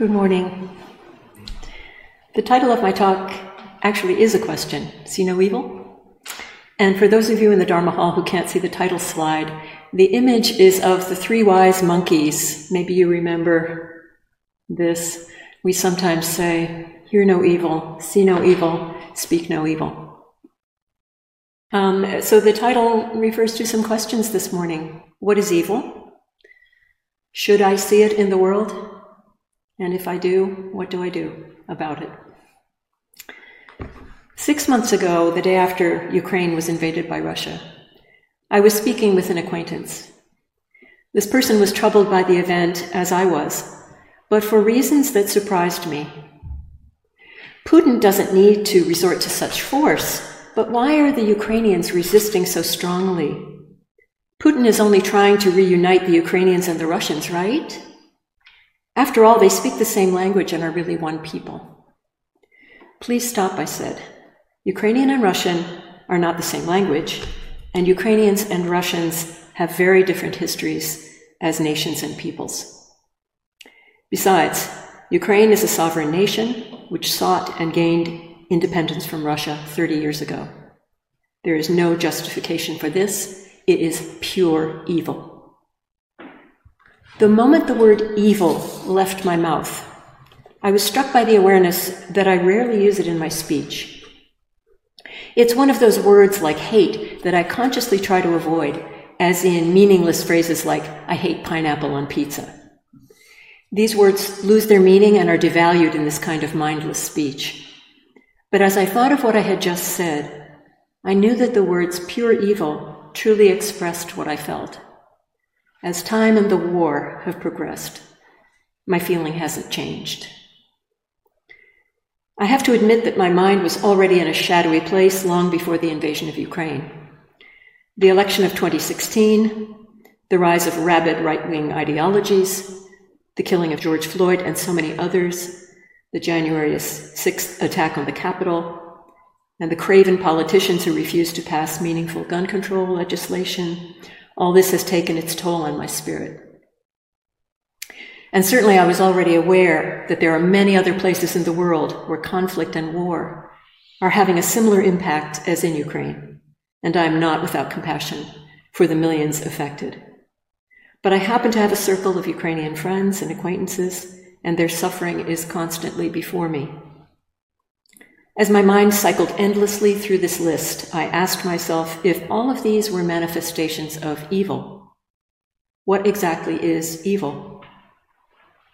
Good morning. The title of my talk actually is a question See no evil? And for those of you in the Dharma Hall who can't see the title slide, the image is of the three wise monkeys. Maybe you remember this. We sometimes say, Hear no evil, see no evil, speak no evil. Um, so the title refers to some questions this morning. What is evil? Should I see it in the world? And if I do, what do I do about it? Six months ago, the day after Ukraine was invaded by Russia, I was speaking with an acquaintance. This person was troubled by the event, as I was, but for reasons that surprised me. Putin doesn't need to resort to such force, but why are the Ukrainians resisting so strongly? Putin is only trying to reunite the Ukrainians and the Russians, right? After all, they speak the same language and are really one people. Please stop, I said. Ukrainian and Russian are not the same language, and Ukrainians and Russians have very different histories as nations and peoples. Besides, Ukraine is a sovereign nation which sought and gained independence from Russia 30 years ago. There is no justification for this. It is pure evil. The moment the word evil left my mouth, I was struck by the awareness that I rarely use it in my speech. It's one of those words like hate that I consciously try to avoid, as in meaningless phrases like, I hate pineapple on pizza. These words lose their meaning and are devalued in this kind of mindless speech. But as I thought of what I had just said, I knew that the words pure evil truly expressed what I felt. As time and the war have progressed, my feeling hasn't changed. I have to admit that my mind was already in a shadowy place long before the invasion of Ukraine. The election of 2016, the rise of rabid right wing ideologies, the killing of George Floyd and so many others, the January 6th attack on the Capitol, and the craven politicians who refused to pass meaningful gun control legislation all this has taken its toll on my spirit. And certainly I was already aware that there are many other places in the world where conflict and war are having a similar impact as in Ukraine. And I am not without compassion for the millions affected. But I happen to have a circle of Ukrainian friends and acquaintances, and their suffering is constantly before me. As my mind cycled endlessly through this list, I asked myself if all of these were manifestations of evil. What exactly is evil?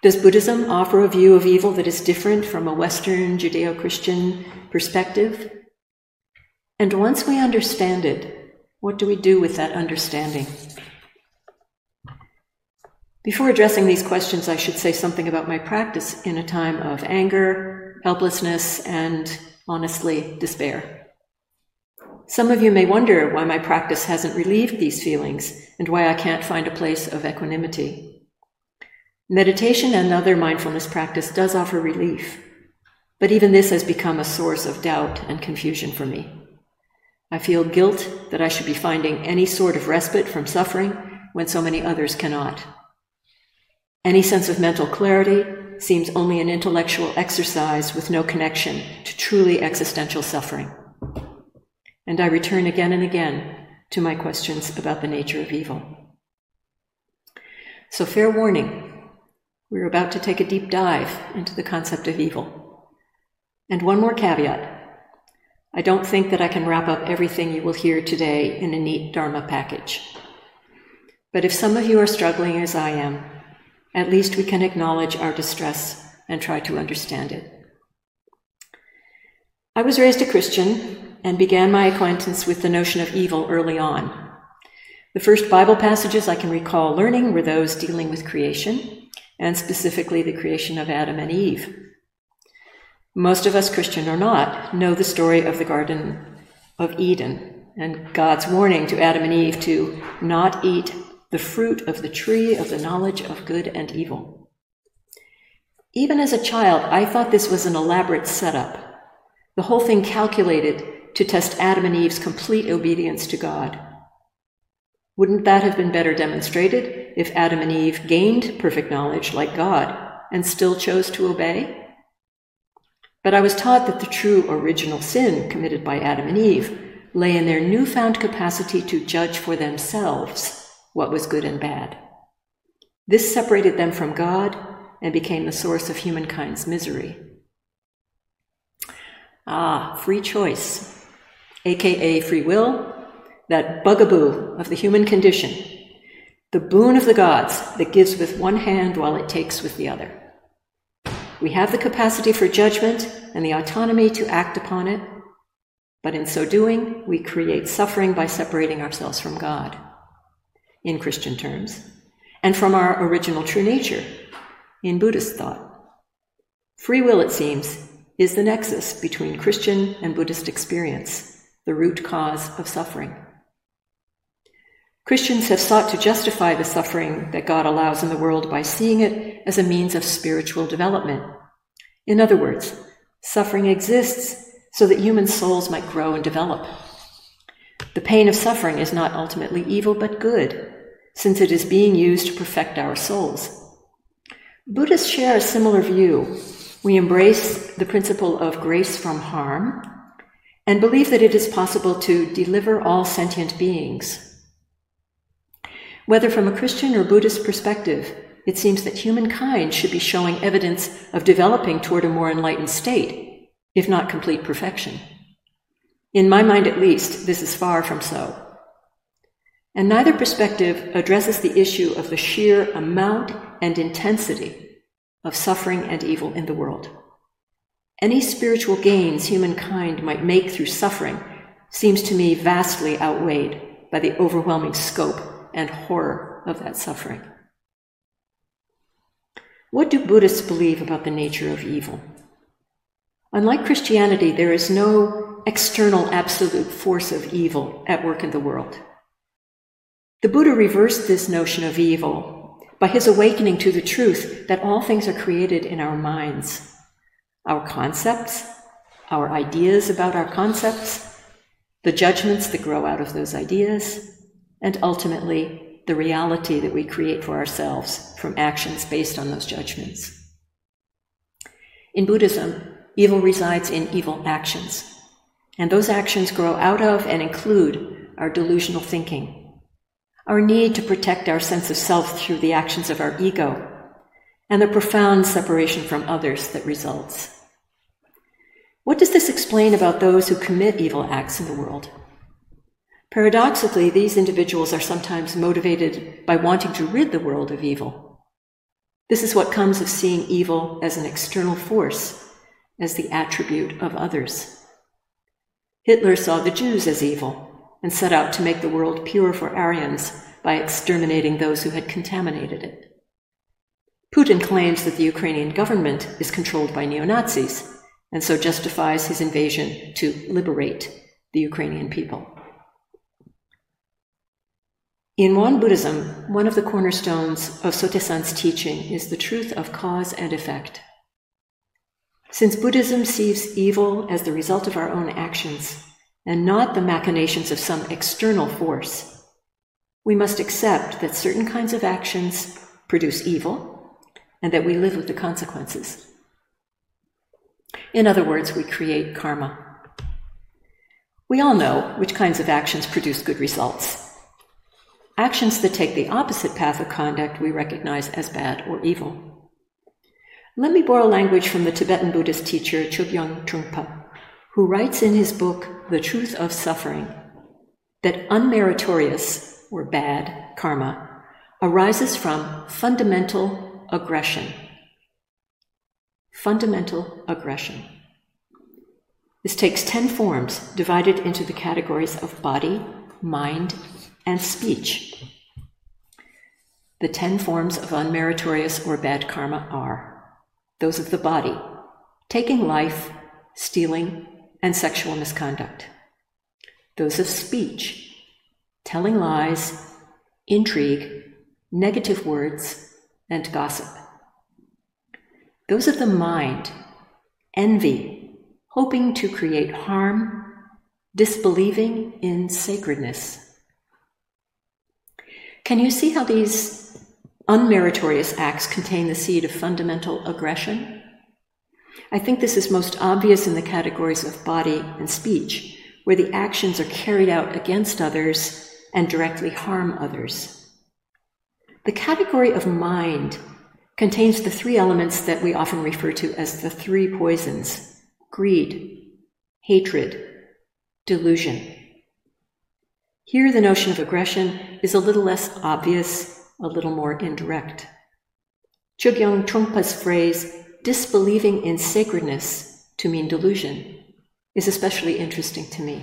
Does Buddhism offer a view of evil that is different from a Western Judeo Christian perspective? And once we understand it, what do we do with that understanding? Before addressing these questions, I should say something about my practice in a time of anger, helplessness, and honestly, despair. Some of you may wonder why my practice hasn't relieved these feelings and why I can't find a place of equanimity. Meditation and other mindfulness practice does offer relief, but even this has become a source of doubt and confusion for me. I feel guilt that I should be finding any sort of respite from suffering when so many others cannot. Any sense of mental clarity seems only an intellectual exercise with no connection to truly existential suffering. And I return again and again to my questions about the nature of evil. So, fair warning we're about to take a deep dive into the concept of evil. And one more caveat I don't think that I can wrap up everything you will hear today in a neat Dharma package. But if some of you are struggling as I am, at least we can acknowledge our distress and try to understand it. I was raised a Christian and began my acquaintance with the notion of evil early on. The first Bible passages I can recall learning were those dealing with creation, and specifically the creation of Adam and Eve. Most of us, Christian or not, know the story of the Garden of Eden and God's warning to Adam and Eve to not eat the fruit of the tree of the knowledge of good and evil. Even as a child, I thought this was an elaborate setup, the whole thing calculated to test Adam and Eve's complete obedience to God. Wouldn't that have been better demonstrated if Adam and Eve gained perfect knowledge like God and still chose to obey? But I was taught that the true original sin committed by Adam and Eve lay in their newfound capacity to judge for themselves what was good and bad. This separated them from God and became the source of humankind's misery. Ah, free choice, aka free will, that bugaboo of the human condition, the boon of the gods that gives with one hand while it takes with the other. We have the capacity for judgment and the autonomy to act upon it, but in so doing, we create suffering by separating ourselves from God, in Christian terms, and from our original true nature, in Buddhist thought. Free will, it seems, is the nexus between Christian and Buddhist experience, the root cause of suffering. Christians have sought to justify the suffering that God allows in the world by seeing it as a means of spiritual development. In other words, suffering exists so that human souls might grow and develop. The pain of suffering is not ultimately evil but good, since it is being used to perfect our souls. Buddhists share a similar view. We embrace the principle of grace from harm and believe that it is possible to deliver all sentient beings whether from a Christian or Buddhist perspective, it seems that humankind should be showing evidence of developing toward a more enlightened state, if not complete perfection. In my mind, at least, this is far from so. And neither perspective addresses the issue of the sheer amount and intensity of suffering and evil in the world. Any spiritual gains humankind might make through suffering seems to me vastly outweighed by the overwhelming scope and horror of that suffering. What do Buddhists believe about the nature of evil? Unlike Christianity, there is no external absolute force of evil at work in the world. The Buddha reversed this notion of evil by his awakening to the truth that all things are created in our minds. Our concepts, our ideas about our concepts, the judgments that grow out of those ideas, and ultimately the reality that we create for ourselves from actions based on those judgments. In Buddhism, evil resides in evil actions, and those actions grow out of and include our delusional thinking, our need to protect our sense of self through the actions of our ego, and the profound separation from others that results. What does this explain about those who commit evil acts in the world? Paradoxically, these individuals are sometimes motivated by wanting to rid the world of evil. This is what comes of seeing evil as an external force, as the attribute of others. Hitler saw the Jews as evil and set out to make the world pure for Aryans by exterminating those who had contaminated it. Putin claims that the Ukrainian government is controlled by neo Nazis and so justifies his invasion to liberate the Ukrainian people. In Won Buddhism, one of the cornerstones of Sotaesan's teaching is the truth of cause and effect. Since Buddhism sees evil as the result of our own actions and not the machinations of some external force, we must accept that certain kinds of actions produce evil and that we live with the consequences. In other words, we create karma. We all know which kinds of actions produce good results Actions that take the opposite path of conduct we recognize as bad or evil. Let me borrow language from the Tibetan Buddhist teacher Chogyam Trungpa, who writes in his book, The Truth of Suffering, that unmeritorious or bad karma arises from fundamental aggression. Fundamental aggression. This takes 10 forms divided into the categories of body, mind, and speech. The ten forms of unmeritorious or bad karma are those of the body, taking life, stealing, and sexual misconduct. Those of speech, telling lies, intrigue, negative words, and gossip. Those of the mind, envy, hoping to create harm, disbelieving in sacredness, can you see how these unmeritorious acts contain the seed of fundamental aggression? I think this is most obvious in the categories of body and speech, where the actions are carried out against others and directly harm others. The category of mind contains the three elements that we often refer to as the three poisons greed, hatred, delusion. Here, the notion of aggression is a little less obvious, a little more indirect. Chogyam Trungpa's phrase, disbelieving in sacredness to mean delusion, is especially interesting to me.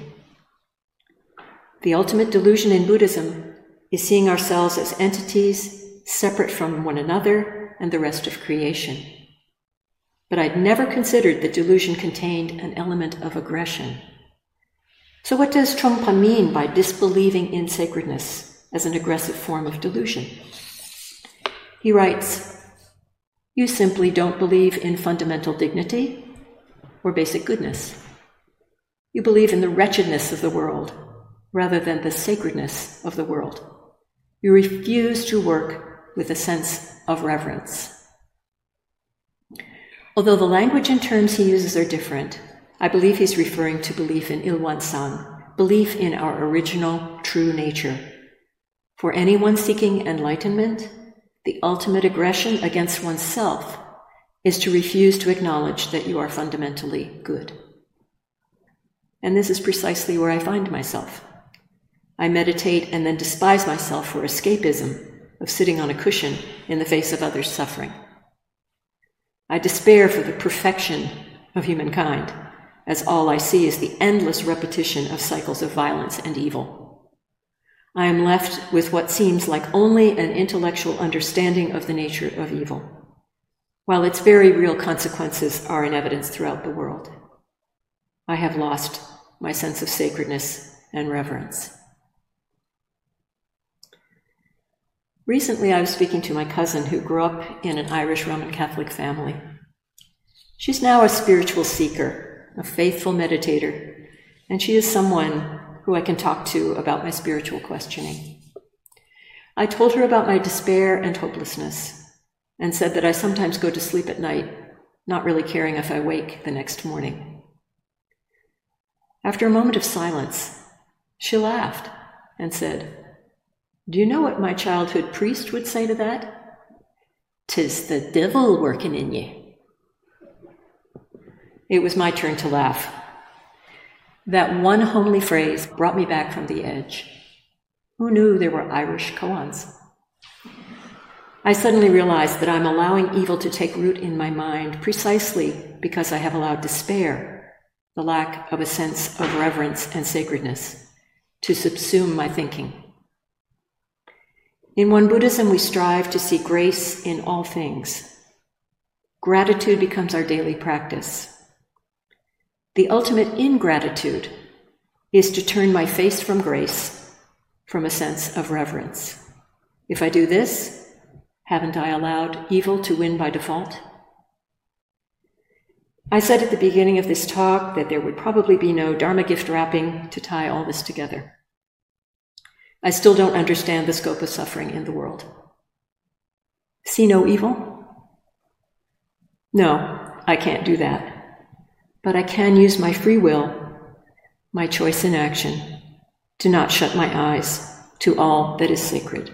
The ultimate delusion in Buddhism is seeing ourselves as entities separate from one another and the rest of creation. But I'd never considered that delusion contained an element of aggression. So, what does Trungpa mean by disbelieving in sacredness as an aggressive form of delusion? He writes, You simply don't believe in fundamental dignity or basic goodness. You believe in the wretchedness of the world rather than the sacredness of the world. You refuse to work with a sense of reverence. Although the language and terms he uses are different, I believe he's referring to belief in Il-Won-Sang, belief in our original true nature. For anyone seeking enlightenment, the ultimate aggression against oneself is to refuse to acknowledge that you are fundamentally good. And this is precisely where I find myself. I meditate and then despise myself for escapism of sitting on a cushion in the face of others' suffering. I despair for the perfection of humankind, as all I see is the endless repetition of cycles of violence and evil. I am left with what seems like only an intellectual understanding of the nature of evil, while its very real consequences are in evidence throughout the world. I have lost my sense of sacredness and reverence. Recently, I was speaking to my cousin who grew up in an Irish Roman Catholic family. She's now a spiritual seeker, a faithful meditator, and she is someone who I can talk to about my spiritual questioning. I told her about my despair and hopelessness and said that I sometimes go to sleep at night, not really caring if I wake the next morning. After a moment of silence, she laughed and said, do you know what my childhood priest would say to that? Tis the devil working in ye. It was my turn to laugh. That one homely phrase brought me back from the edge. Who knew there were Irish koans? I suddenly realized that I'm allowing evil to take root in my mind precisely because I have allowed despair, the lack of a sense of reverence and sacredness, to subsume my thinking. In Won Buddhism, we strive to see grace in all things. Gratitude becomes our daily practice. The ultimate ingratitude is to turn my face from grace, from a sense of reverence. If I do this, haven't I allowed evil to win by default? I said at the beginning of this talk that there would probably be no Dharma gift wrapping to tie all this together. I still don't understand the scope of suffering in the world. See no evil? No, I can't do that. But I can use my free will, my choice in action, to not shut my eyes to all that is sacred.